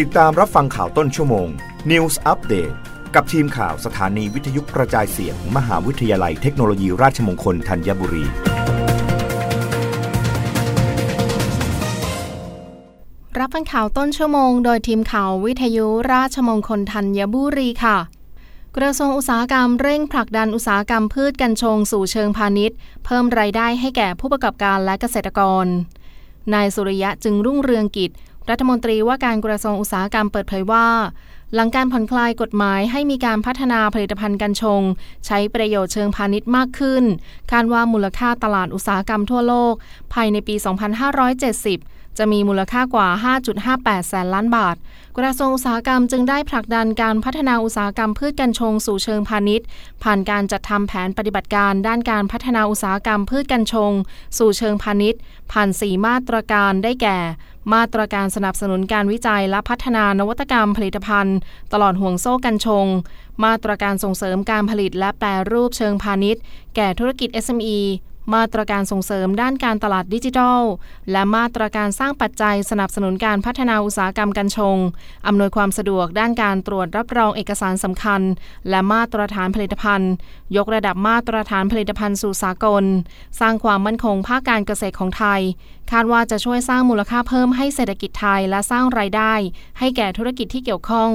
ติดตามรับฟังข่าวต้นชั่วโมง News Update กับทีมข่าวสถานีวิทยุกระจายเสียงมมหาวิทยาลัยเทคโนโลยีราชมงคลธัญบุรี รับฟังข่าวต้นชั่วโมง โดยทีมข่าววิทยุราชมงคลธัญบุรีค่ะกระทรวงอุตสาหกรรมเร่งผลักดันอุตสาหกรรมพืชกัญชงสู่เชิงพาณิชย์ เพิ่มรายได้ให้แก่ผู้ประกอบการและเกษตรกร นายสุริยะจึงรุ่งเรืองกิจ รัฐมนตรีว่าการกระทรวงอุตสาหกรรมเปิดเผยว่า หลังการผ่อนคลายกฎหมายให้มีการพัฒนาผลิตภัณฑ์กัญชง ใช้ประโยชน์เชิงพาณิชย์มากขึ้น คาดว่ามูลค่าตลาดอุตสาหกรรมทั่วโลก ภายในปี 2570จะมีมูลค่ากว่า 5.58 แสนล้านบาท กระทรวงอุตสาหกรรมจึงได้ผลักดันการพัฒนาอุตสาหกรรมพืชกัญชงสู่เชิงพาณิชย์ ผ่านการจัดทำแผนปฏิบัติการด้านการพัฒนาอุตสาหกรรมพืชกัญชง สู่เชิงพาณิชย์ ผ่าน 4 มาตรการได้แก่ มาตรการสนับสนุนการวิจัยและพัฒนานวัตกรรมผลิตภัณฑ์ ตลอดห่วงโซ่กัญชง มาตรการส่งเสริมการผลิตและแปรรูปเชิงพาณิชย์ แก่ธุรกิจ SME มาตรการส่งเสริมด้านการตลาดดิจิทัล และมาตรการสร้างปัจจัยสนับสนุนการพัฒนาอุตสาหกรรมกัญชง อำนวยความสะดวกด้านการตรวจรับรองเอกสารสำคัญ และมาตรฐานผลิตภัณฑ์ ยกระดับมาตรฐานผลิตภัณฑ์สู่สากล สร้างความมั่นคงภาคการเกษตรของไทย คาดว่าจะช่วยสร้างมูลค่าเพิ่มให้เศรษฐกิจไทยและสร้างรายได้ ให้แก่ธุรกิจที่เกี่ยวข้อง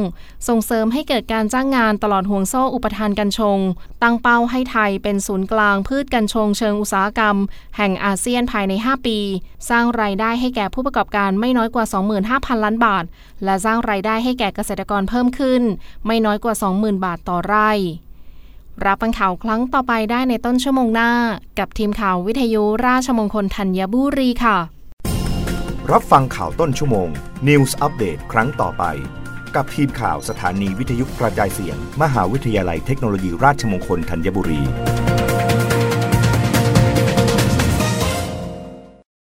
ส่งเสริมให้เกิดการจ้างงานตลอดห่วงโซ่อุปทานกัญชง ตั้งเป้าให้ไทยเป็นศูนย์กลางพืชกัญชงเชิงอุตสาหกรรม แห่งอาเซียนภายใน 5 ปี สร้างรายได้ให้แก่ผู้ประกอบการไม่น้อยกว่า 25,000 ล้านบาท และสร้างรายได้ให้แก่เกษตรกรเพิ่มขึ้น ไม่น้อยกว่า 20,000 บาทต่อไร่ รับฟังข่าวครั้งต่อไปได้ในต้นชั่วโมงหน้า กับทีมข่าววิทยุราชมงคลธัญบุรีค่ะ รับฟังข่าวต้นชั่วโมง News Update ครั้งต่อไป กับทีมข่าวสถานีวิทยุกระจายเสียง มหาวิทยาลัยเทคโนโลยีราชมงคลธัญบุรี